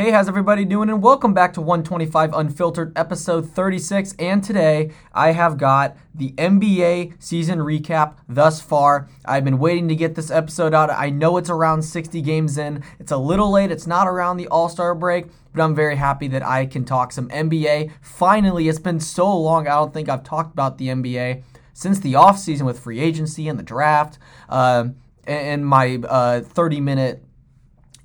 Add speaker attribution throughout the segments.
Speaker 1: Hey, how's everybody doing? And welcome back to 125 Unfiltered, episode 36. And today I have got the NBA season recap thus far. I've been waiting to get this episode out. I know it's around 60 games in. It's a little late, it's not around the All Star break, but I'm very happy that I can talk some NBA. Finally, it's been so long, I don't think I've talked about the NBA since the offseason with free agency and the draft. Uh, and my uh, 30 minute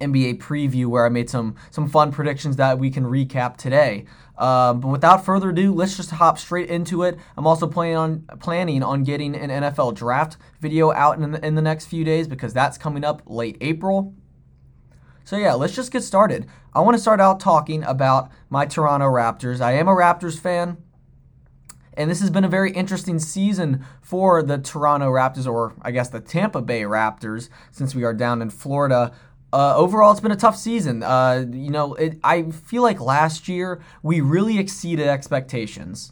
Speaker 1: NBA preview where I made some some fun predictions that we can recap today. Uh, but without further ado, let's just hop straight into it. I'm also planning on planning on getting an NFL draft video out in the, in the next few days because that's coming up late April. So yeah, let's just get started. I want to start out talking about my Toronto Raptors. I am a Raptors fan. And this has been a very interesting season for the Toronto Raptors, or I guess the Tampa Bay Raptors, since we are down in Florida. Uh, overall, it's been a tough season. Uh, you know, it, I feel like last year we really exceeded expectations.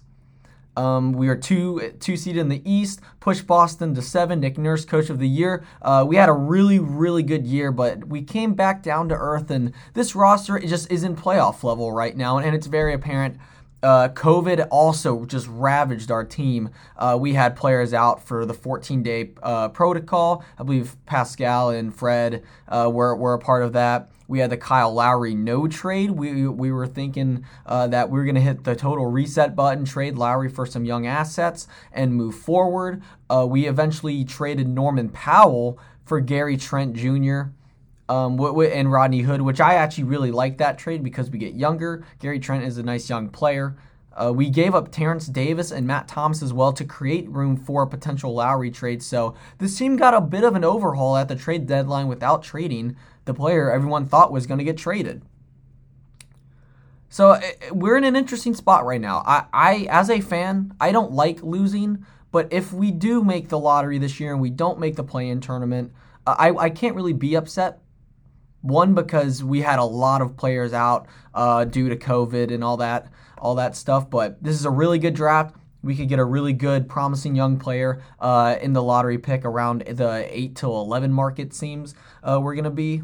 Speaker 1: Um, we are two two seeded in the East, pushed Boston to seven. Nick Nurse, Coach of the Year. Uh, we had a really really good year, but we came back down to earth, and this roster just isn't playoff level right now, and it's very apparent uh, COVID also just ravaged our team. Uh, we had players out for the 14 day uh, protocol. I believe Pascal and Fred uh, were, were a part of that. We had the Kyle Lowry no trade. We, we were thinking uh, that we were going to hit the total reset button, trade Lowry for some young assets, and move forward. Uh, we eventually traded Norman Powell for Gary Trent Jr um, and Rodney Hood, which I actually really like that trade because we get younger. Gary Trent is a nice young player. Uh, we gave up Terence Davis and Matt Thomas as well to create room for a potential Lowry trade. So this team got a bit of an overhaul at the trade deadline without trading the player everyone thought was going to get traded. So eh, eh, we're in an interesting spot right now. I, I, as a fan, I don't like losing, but if we do make the lottery this year and we don't make the play-in tournament, I, I can't really be upset one because we had a lot of players out uh, due to COVID and all that, all that stuff. But this is a really good draft. We could get a really good, promising young player uh, in the lottery pick around the eight to eleven market. Seems uh, we're gonna be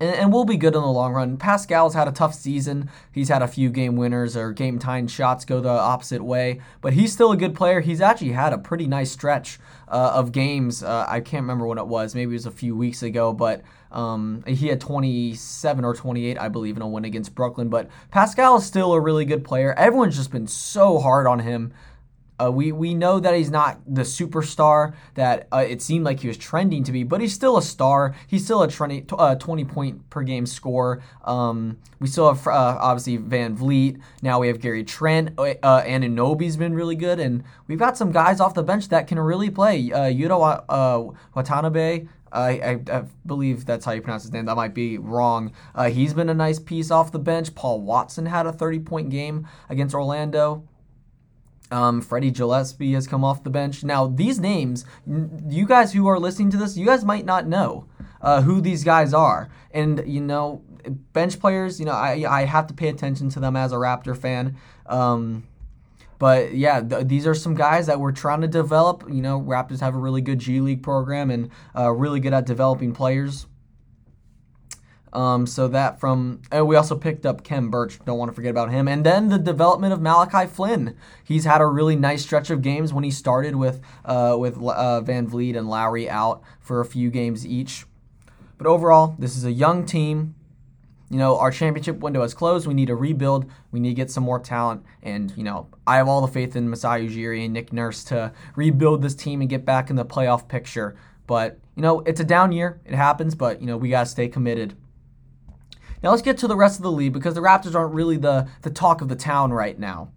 Speaker 1: and, and we'll be good in the long run. Pascal's had a tough season. He's had a few game winners or game tying shots go the opposite way, but he's still a good player. He's actually had a pretty nice stretch uh, of games. Uh, I can't remember when it was. Maybe it was a few weeks ago, but um, he had 27 or 28, I believe, in a win against Brooklyn. But Pascal is still a really good player. Everyone's just been so hard on him uh, we we know that he's not the superstar that uh, it seemed like he was trending to be, but he's still a star. He's still a 20, uh, 20 point per game scorer. Um, we still have uh, obviously VanVleet. Now we have Gary Trent. Uh, uh Anunoby's been really good, and we've got some guys off the bench that can really play. Uh, Yuta uh, Watanabe. I, I, I, believe that's how you pronounce his name. That might be wrong. He's been a nice piece off the bench. Paul Watson had a 30 point game against Orlando. Um, Freddie Gillespie has come off the bench. Now, these names, you guys who are listening to this, you guys might not know uh, who these guys are. And, you know, bench players, you know, I, I have to pay attention to them as a Raptor fan. Um, but yeah, th- these are some guys that we're trying to develop. You know, Raptors have a really good G League program and uh, really good at developing players. Um, so that from, and we also picked up Khem Birch. Don't want to forget about him. And then the development of Malachi Flynn. He's had a really nice stretch of games when he started with uh, with uh, VanVleet and Lowry out for a few games each. But overall, this is a young team. You know, our championship window has closed. We need to rebuild. We need to get some more talent. And, you know, I have all the faith in Masai Ujiri and Nick Nurse to rebuild this team and get back in the playoff picture. But, you know, it's a down year. It happens, but, you know, we got to stay committed. Now let's get to the rest of the league because the Raptors aren't really the, the talk of the town right now.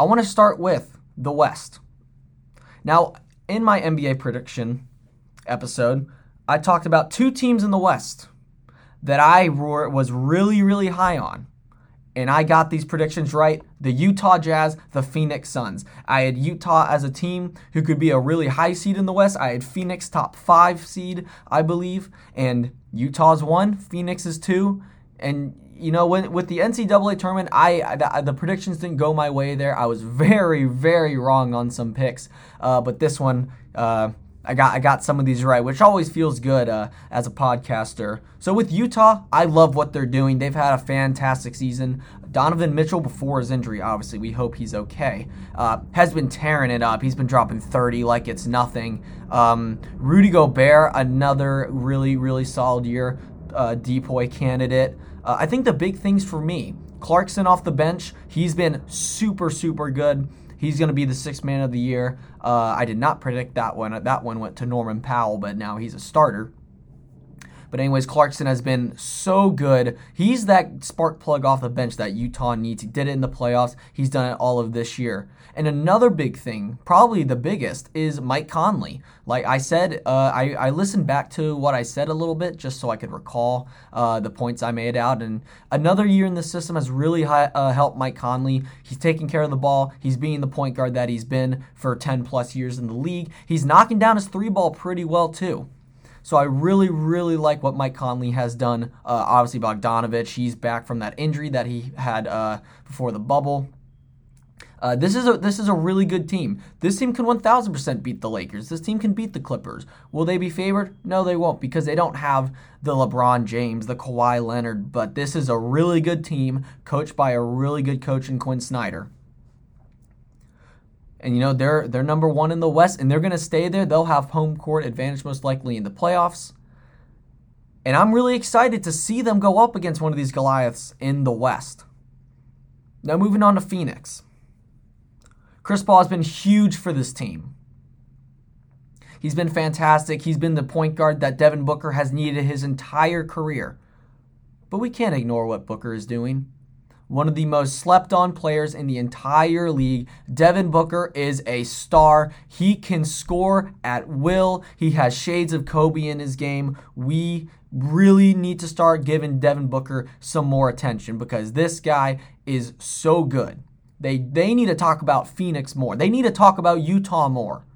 Speaker 1: I want to start with the West. Now, in my NBA prediction episode, I talked about two teams in the West that I was really, really high on. And I got these predictions right. The Utah Jazz, the Phoenix Suns. I had Utah as a team who could be a really high seed in the West. I had Phoenix top five seed, I believe. And Utah's one, Phoenix is two. And you know, when with the NCAA tournament, I the, the, predictions didn't go my way there. I was very, very wrong on some picks, uh, but this one, uh, I got I got some of these right, which always feels good uh, as a podcaster. So with Utah, I love what they're doing. They've had a fantastic season. Donovan Mitchell, before his injury, obviously we hope he's okay, uh, has been tearing it up. He's been dropping 30 like it's nothing. Um, Rudy Gobert, another really really solid year, uh, DPOY candidate. Uh, I think the big things for me, Clarkson off the bench, he's been super super good. He's going to be the sixth man of the year. Uh, I did not predict that one. That one went to Norman Powell, but now he's a starter. But anyways, Clarkson has been so good. He's that spark plug off the bench that Utah needs. He did it in the playoffs. He's done it all of this year. And another big thing, probably the biggest, is Mike Conley. Like I said, uh, I, I listened back to what I said a little bit just so I could recall uh, the points I made out. And another year in the system has really uh, helped Mike Conley. He's taking care of the ball. He's being the point guard that he's been for 10 plus years in the league. He's knocking down his three ball pretty well, too. So I really, really like what Mike Conley has done. Uh, obviously, Bogdanovich, he's back from that injury that he had uh, before the bubble. Uh, this is a this is a really good team. This team can 1,000% beat the Lakers. This team can beat the Clippers. Will they be favored? No, they won't because they don't have the LeBron James, the Kawhi Leonard. But this is a really good team coached by a really good coach in Quin Snyder and you know they're they're number one in the West, and they're going to stay there. They'll have home court advantage most likely in the playoffs. And I'm really excited to see them go up against one of these Goliaths in the West. Now moving on to Phoenix. Chris Paul has been huge for this team. He's been fantastic. He's been the point guard that Devin Booker has needed his entire career. But we can't ignore what Booker is doing one of the most slept on players in the entire league. Devin Booker is a star. He can score at will. He has shades of Kobe in his game. We really need to start giving Devin Booker some more attention because this guy is so good. They they need to talk about Phoenix more. They need to talk about Utah more.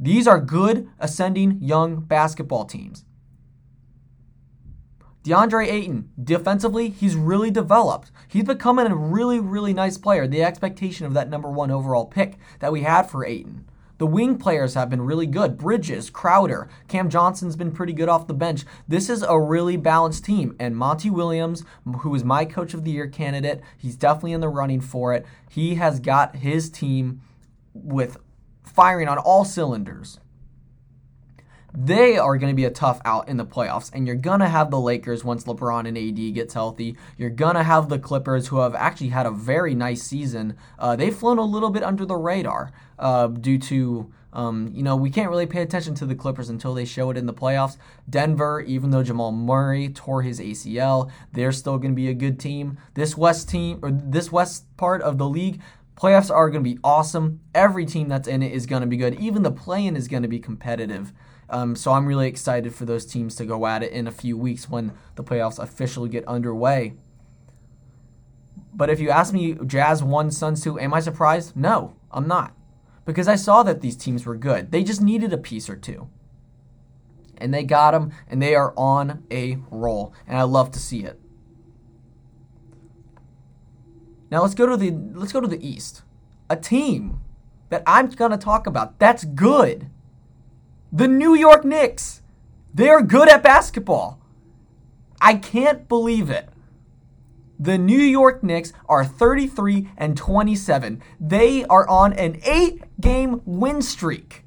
Speaker 1: These are good ascending young basketball teams. DeAndre Ayton, defensively, he's really developed. He's becoming a really, really nice player. The expectation of that number one overall pick that we had for Ayton. The wing players have been really good. Bridges, Crowder, Cam Johnson's been pretty good off the bench. This is a really balanced team. And Monty Williams, who is my coach of the year candidate, he's definitely in the running for it. He has got his team with firing on all cylinders they are going to be a tough out in the playoffs. And you're going to have the Lakers once LeBron and AD gets healthy. You're going to have the Clippers, who have actually had a very nice season. Uh, they've flown a little bit under the radar uh, due to. Um, you know, we can't really pay attention to the Clippers until they show it in the playoffs. Denver, even though Jamal Murray tore his ACL, they're still going to be a good team. This West team, or this West part of the league, playoffs are going to be awesome. Every team that's in it is going to be good. Even the play-in is going to be competitive. Um, so I'm really excited for those teams to go at it in a few weeks when the playoffs officially get underway. But if you ask me, Jazz 1, Suns 2, am I surprised? No, I'm not. Because I saw that these teams were good. They just needed a piece or two. And they got them, and they are on a roll. And I love to see it. Now let's go to the let's go to the East. A team that I'm gonna talk about that's good the New York Knicks. They're good at basketball. I can't believe it. The New York Knicks are 33 and 27. They are on an eight game win streak.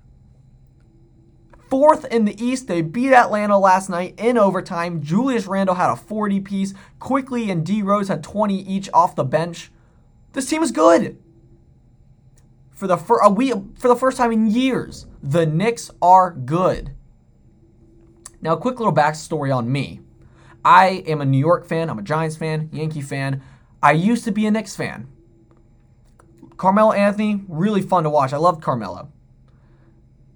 Speaker 1: Fourth in the East, they beat Atlanta last night in overtime. Julius Randle had a 40 piece. Quickley and D Rose had 20 each off the bench. This team is good for the fir- uh, we for the first time in years, the Knicks are good. Now, a quick little backstory on me. I am a New York fan. I'm a Giants fan, Yankee fan. I used to be a Knicks fan. Carmelo Anthony, really fun to watch. I loved Carmelo.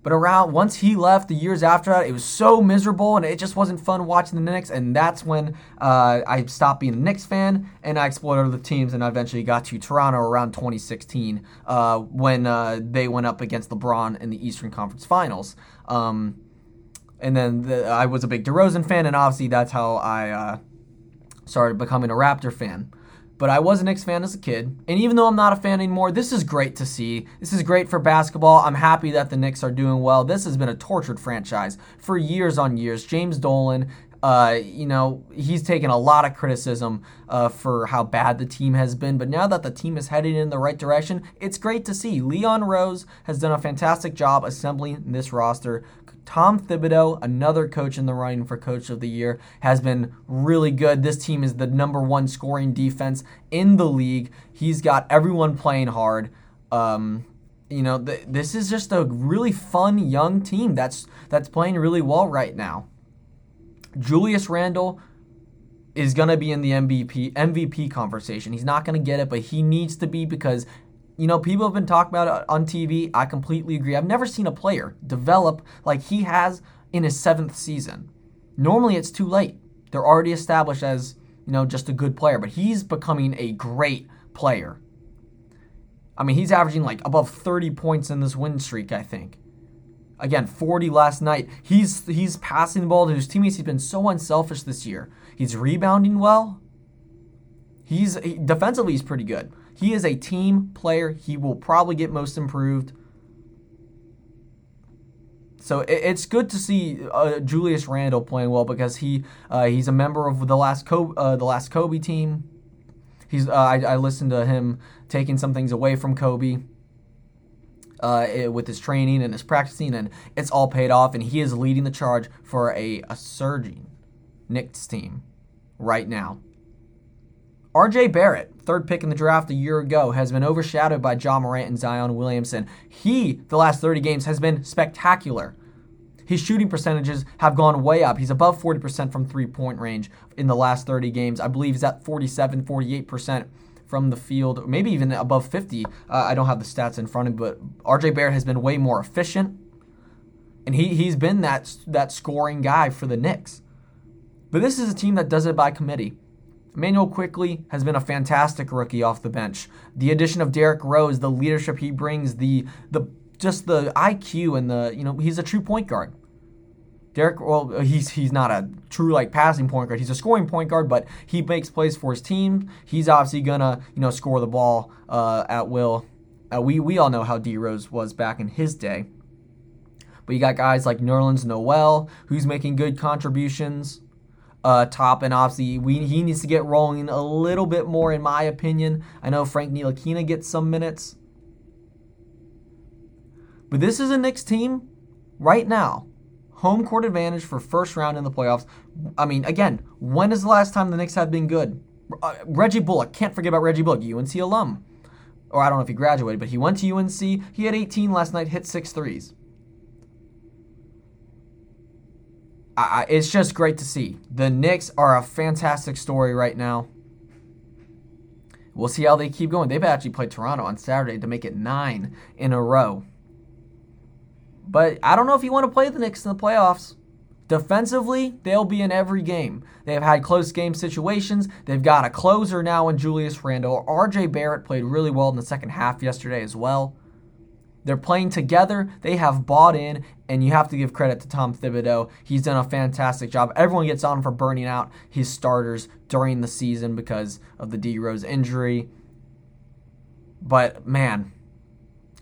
Speaker 1: But around once he left, the years after that, it was so miserable and it just wasn't fun watching the Knicks. And that's when uh, I stopped being a Knicks fan and I explored other teams. And I eventually got to Toronto around 2016 uh, when uh, they went up against LeBron in the Eastern Conference Finals. Um, and then the, I was a big DeRozan fan, and obviously that's how I uh, started becoming a Raptor fan. But I was a Knicks fan as a kid. And even though I'm not a fan anymore, this is great to see. This is great for basketball. I'm happy that the Knicks are doing well. This has been a tortured franchise for years on years. James Dolan, uh, you know, he's taken a lot of criticism uh, for how bad the team has been, but now that the team is heading in the right direction, it's great to see. Leon Rose has done a fantastic job assembling this roster. Tom Thibodeau, another coach in the running for Coach of the Year, has been really good. This team is the number one scoring defense in the league. He's got everyone playing hard. Um, you know, th- this is just a really fun young team that's that's playing really well right now. Julius Randle is going to be in the MVP MVP conversation. He's not going to get it, but he needs to be because you know, people have been talking about it on TV. I completely agree. I've never seen a player develop like he has in his seventh season. Normally, it's too late. They're already established as, you know, just a good player, but he's becoming a great player. I mean, he's averaging like above 30 points in this win streak, I think. Again, 40 last night. He's he's passing the ball to his teammates. He's been so unselfish this year. He's rebounding well. He's he, defensively he's pretty good. He is a team player. He will probably get most improved. So it's good to see uh, Julius Randle playing well because he uh, he's a member of the last Kobe, uh, the last Kobe team. He's uh, I, I, listened to him taking some things away from Kobe uh, with his training and his practicing, and it's all paid off. And he is leading the charge for a, a surging Knicks team right now. RJ Barrett, third pick in the draft a year ago, has been overshadowed by Ja Morant and Zion Williamson. He, the last 30 games, has been spectacular. His shooting percentages have gone way up. He's above 40% from three point range in the last 30 games. I believe he's at 47, 48% from the field, maybe even above 50. Uh, I don't have the stats in front of me, but RJ Barrett has been way more efficient. And he, he's been that, that scoring guy for the Knicks. But this is a team that does it by committee. Immanuel Quickley has been a fantastic rookie off the bench. The addition of Derrick Rose, the leadership he brings, the the just the IQ and the you know he's a true point guard. Derrick, well, he's he's not a true like passing point guard. He's a scoring point guard, but he makes plays for his team. He's obviously gonna you know score the ball uh, at will. Uh, we we all know how D Rose was back in his day. But you got guys like Nerlens Noel, who's making good contributions uh, top, and obviously we, he needs to get rolling a little bit more, in my opinion. I know Frank Ntilikina gets some minutes, but this is a Knicks team right now. Home court advantage for first round in the playoffs. I mean, again, when is the last time the Knicks have been good? Uh, Reggie Bullock, can't forget about Reggie Bullock, UNC alum. Or I don't know if he graduated, but he went to UNC. He had 18 last night, hit six threes. I, it's just great to see. The Knicks are a fantastic story right now. We'll see how they keep going. They've actually played Toronto on Saturday to make it nine in a row. But I don't know if you want to play the Knicks in the playoffs. Defensively, they'll be in every game. They've had close game situations. They've got a closer now in Julius Randle. RJ Barrett played really well in the second half yesterday as well. They're playing together. They have bought in, and you have to give credit to Tom Thibodeau. He's done a fantastic job. Everyone gets on for burning out his starters during the season because of the D Rose injury. But man,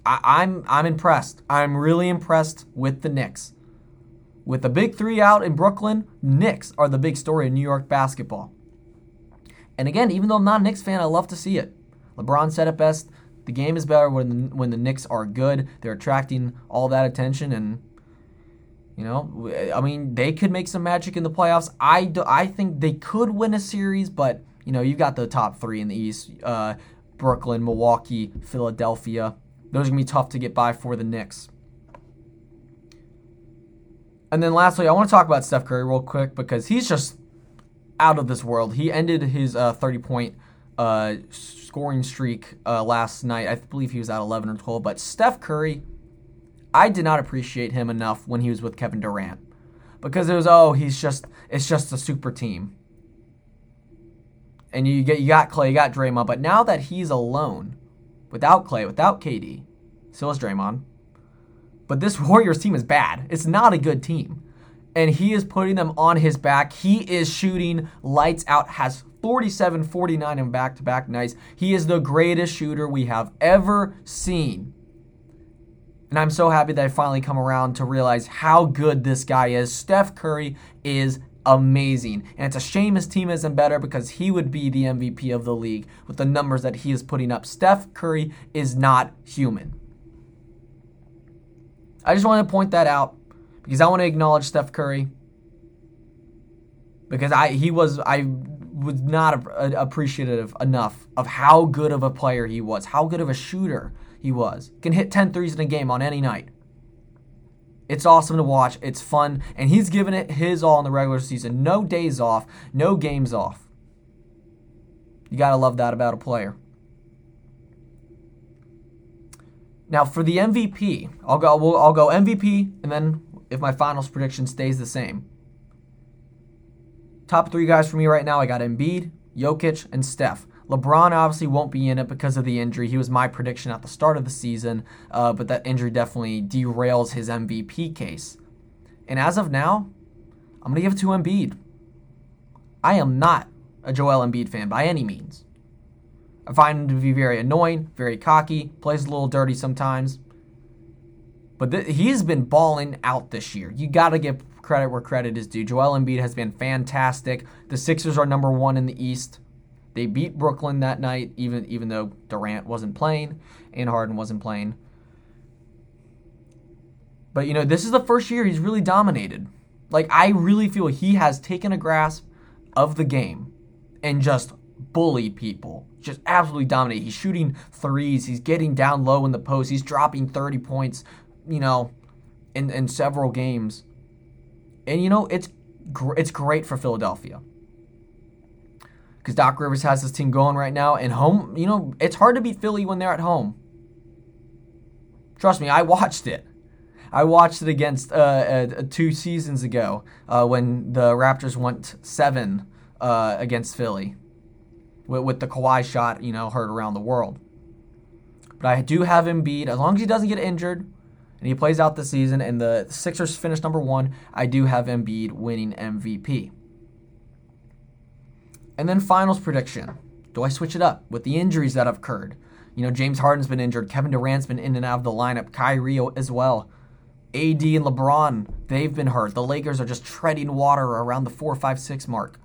Speaker 1: I, I'm I'm impressed. I'm really impressed with the Knicks. With the big three out in Brooklyn, Knicks are the big story in New York basketball. And again, even though I'm not a Knicks fan, I love to see it. LeBron said it best the game is better when the, when the Knicks are good. They're attracting all that attention, and you know, I mean, they could make some magic in the playoffs. I, do, I think they could win a series, but you know, you've got the top three in the East: uh, Brooklyn, Milwaukee, Philadelphia. Those are gonna be tough to get by for the Knicks. And then lastly, I want to talk about Steph Curry real quick because he's just out of this world. He ended his uh, 30 point uh, scoring streak uh, last night. I believe he was at 11 or 12. But Steph Curry, I did not appreciate him enough when he was with Kevin Durant because it was oh he's just it's just a super team. And you get you got Clay, you got Draymond, but now that he's alone, without Clay, without KD, still is Draymond. But this Warriors team is bad. It's not a good team. and he is putting them on his back. He is shooting lights out, has 47 49 in back to back nights. He is the greatest shooter we have ever seen. And I'm so happy that I finally come around to realize how good this guy is. Steph Curry is amazing. And it's a shame his team isn't better because he would be the MVP of the league with the numbers that he is putting up. Steph Curry is not human. I just want to point that out because I want to acknowledge Steph Curry because I he was I was not appreciative enough of how good of a player he was, how good of a shooter he was. Can hit 10 threes in a game on any night. It's awesome to watch. It's fun. And he's given it his all in the regular season. No days off, no games off. You got to love that about a player. Now, for the MVP, I'll go, we'll, I'll go MVP, and then if my finals prediction stays the same. Top three guys for me right now I got Embiid, Jokic, and Steph. LeBron obviously won't be in it because of the injury. He was my prediction at the start of the season, uh, but that injury definitely derails his MVP case. And as of now, I'm going to give it to Embiid. I am not a Joel Embiid fan by any means. I find him to be very annoying, very cocky, plays a little dirty sometimes. But th- he's been balling out this year. You got to give credit where credit is due. Joel Embiid has been fantastic. The Sixers are number one in the East. They beat Brooklyn that night, even even though Durant wasn't playing and Harden wasn't playing. But you know, this is the first year he's really dominated. Like I really feel he has taken a grasp of the game and just bullied people. Just absolutely dominate. He's shooting threes. He's getting down low in the post. He's dropping 30 points, you know, in, in several games. And you know, it's gr- it's great for Philadelphia. Because Doc Rivers has this team going right now, and home, you know, it's hard to beat Philly when they're at home. Trust me, I watched it. I watched it against uh, uh, two seasons ago uh, when the Raptors went seven uh, against Philly with, with the Kawhi shot, you know, heard around the world. But I do have Embiid. As long as he doesn't get injured, and he plays out the season, and the Sixers finish number one, I do have Embiid winning MVP. And then finals prediction. Do I switch it up with the injuries that have occurred? You know, James Harden's been injured. Kevin Durant's been in and out of the lineup. Kyrie as well. AD and LeBron, they've been hurt. The Lakers are just treading water around the 4 5 6 mark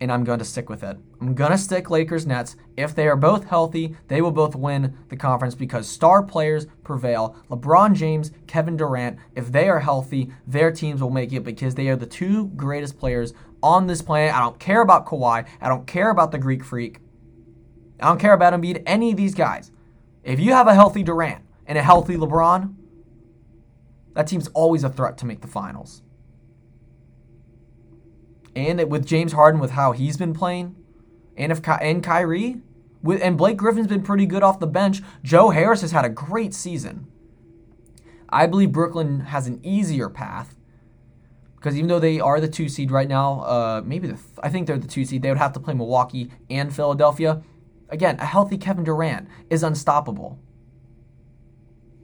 Speaker 1: and I'm going to stick with it. I'm going to stick Lakers Nets. If they are both healthy, they will both win the conference because star players prevail. LeBron James, Kevin Durant, if they are healthy, their teams will make it because they are the two greatest players on this planet. I don't care about Kawhi. I don't care about the Greek Freak. I don't care about Embiid, any of these guys. If you have a healthy Durant and a healthy LeBron, that team's always a threat to make the finals and with James Harden with how he's been playing, and if and Kyrie, with and Blake Griffin's been pretty good off the bench. Joe Harris has had a great season. I believe Brooklyn has an easier path because even though they are the two seed right now, uh, maybe the th- I think they're the two seed. They would have to play Milwaukee and Philadelphia. Again, a healthy Kevin Durant is unstoppable.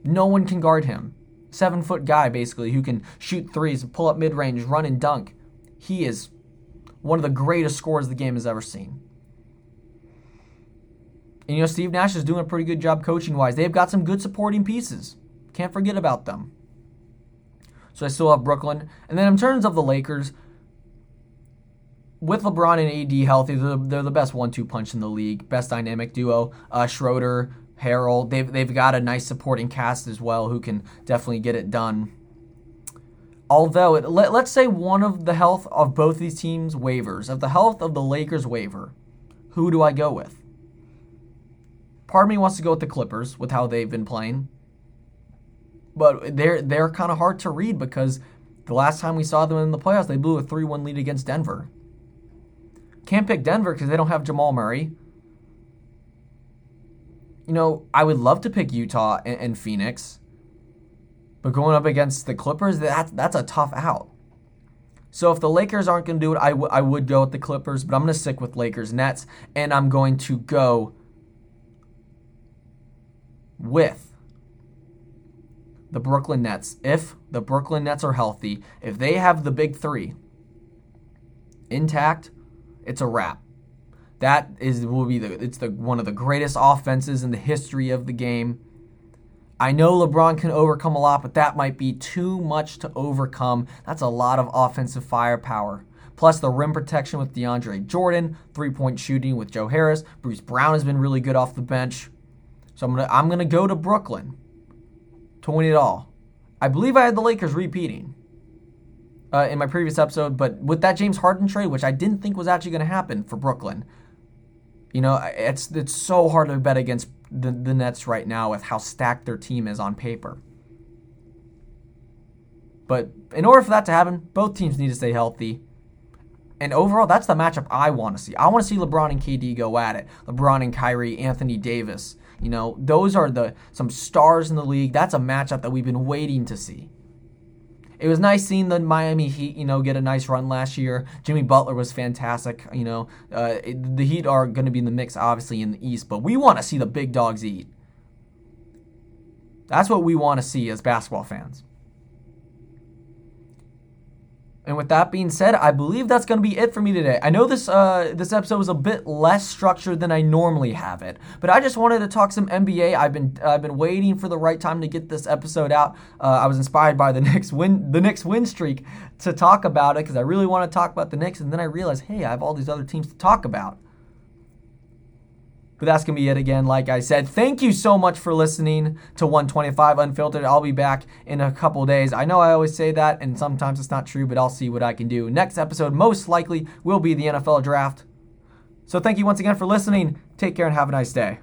Speaker 1: No one can guard him. Seven foot guy, basically, who can shoot threes, pull up mid range, run and dunk. He is one of the greatest scorers the game has ever seen. And you know, Steve Nash is doing a pretty good job coaching wise. They've got some good supporting pieces. Can't forget about them. So I still have Brooklyn. And then in terms of the Lakers, with LeBron and AD healthy, they're, they're the best one-two punch in the league, best dynamic duo. Uh, Schroeder, Harrell, they've they've got a nice supporting cast as well who can definitely get it done. Although, it, let, let's say one of the health of both these teams wavers, of the health of the Lakers waver, who do I go with? Part of me wants to go with the Clippers with how they've been playing. But they're they're kind of hard to read because the last time we saw them in the playoffs, they blew a 3-1 lead against Denver. Can't pick Denver because they don't have Jamal Murray. You know, I would love to pick Utah and, and Phoenix. But going up against the Clippers, that's that's a tough out. So if the Lakers aren't going to do it, I, w- I would go with the Clippers, but I'm going to stick with Lakers Nets, and I'm going to go with the Brooklyn Nets, if the Brooklyn Nets are healthy, if they have the big three intact, it's a wrap. That is will be the it's the one of the greatest offenses in the history of the game. I know LeBron can overcome a lot, but that might be too much to overcome. That's a lot of offensive firepower. Plus the rim protection with DeAndre Jordan, three-point shooting with Joe Harris. Bruce Brown has been really good off the bench. So I'm gonna I'm gonna go to Brooklyn to win it all. I believe I had the Lakers repeating uh, in my previous episode, but with that James Harden trade, which I didn't think was actually going to happen for Brooklyn, you know, it's it's so hard to bet against the, the Nets right now with how stacked their team is on paper. But in order for that to happen, both teams need to stay healthy. And overall, that's the matchup I want to see. I want to see LeBron and KD go at it. LeBron and Kyrie, Anthony Davis. You know, those are the some stars in the league. That's a matchup that we've been waiting to see. It was nice seeing the Miami Heat, you know, get a nice run last year. Jimmy Butler was fantastic. You know, uh, it, the Heat are going to be in the mix, obviously, in the East, but we want to see the big dogs eat. That's what we want to see as basketball fans. And with that being said, I believe that's going to be it for me today. I know this uh, this episode was a bit less structured than I normally have it, but I just wanted to talk some NBA. I've been I've been waiting for the right time to get this episode out. Uh, I was inspired by the Knicks win the Knicks win streak to talk about it because I really want to talk about the Knicks, and then I realized, hey, I have all these other teams to talk about. But that's going to be it again. Like I said, thank you so much for listening to 125 Unfiltered. I'll be back in a couple days. I know I always say that, and sometimes it's not true, but I'll see what I can do. Next episode, most likely, will be the NFL draft. So thank you once again for listening. Take care and have a nice day.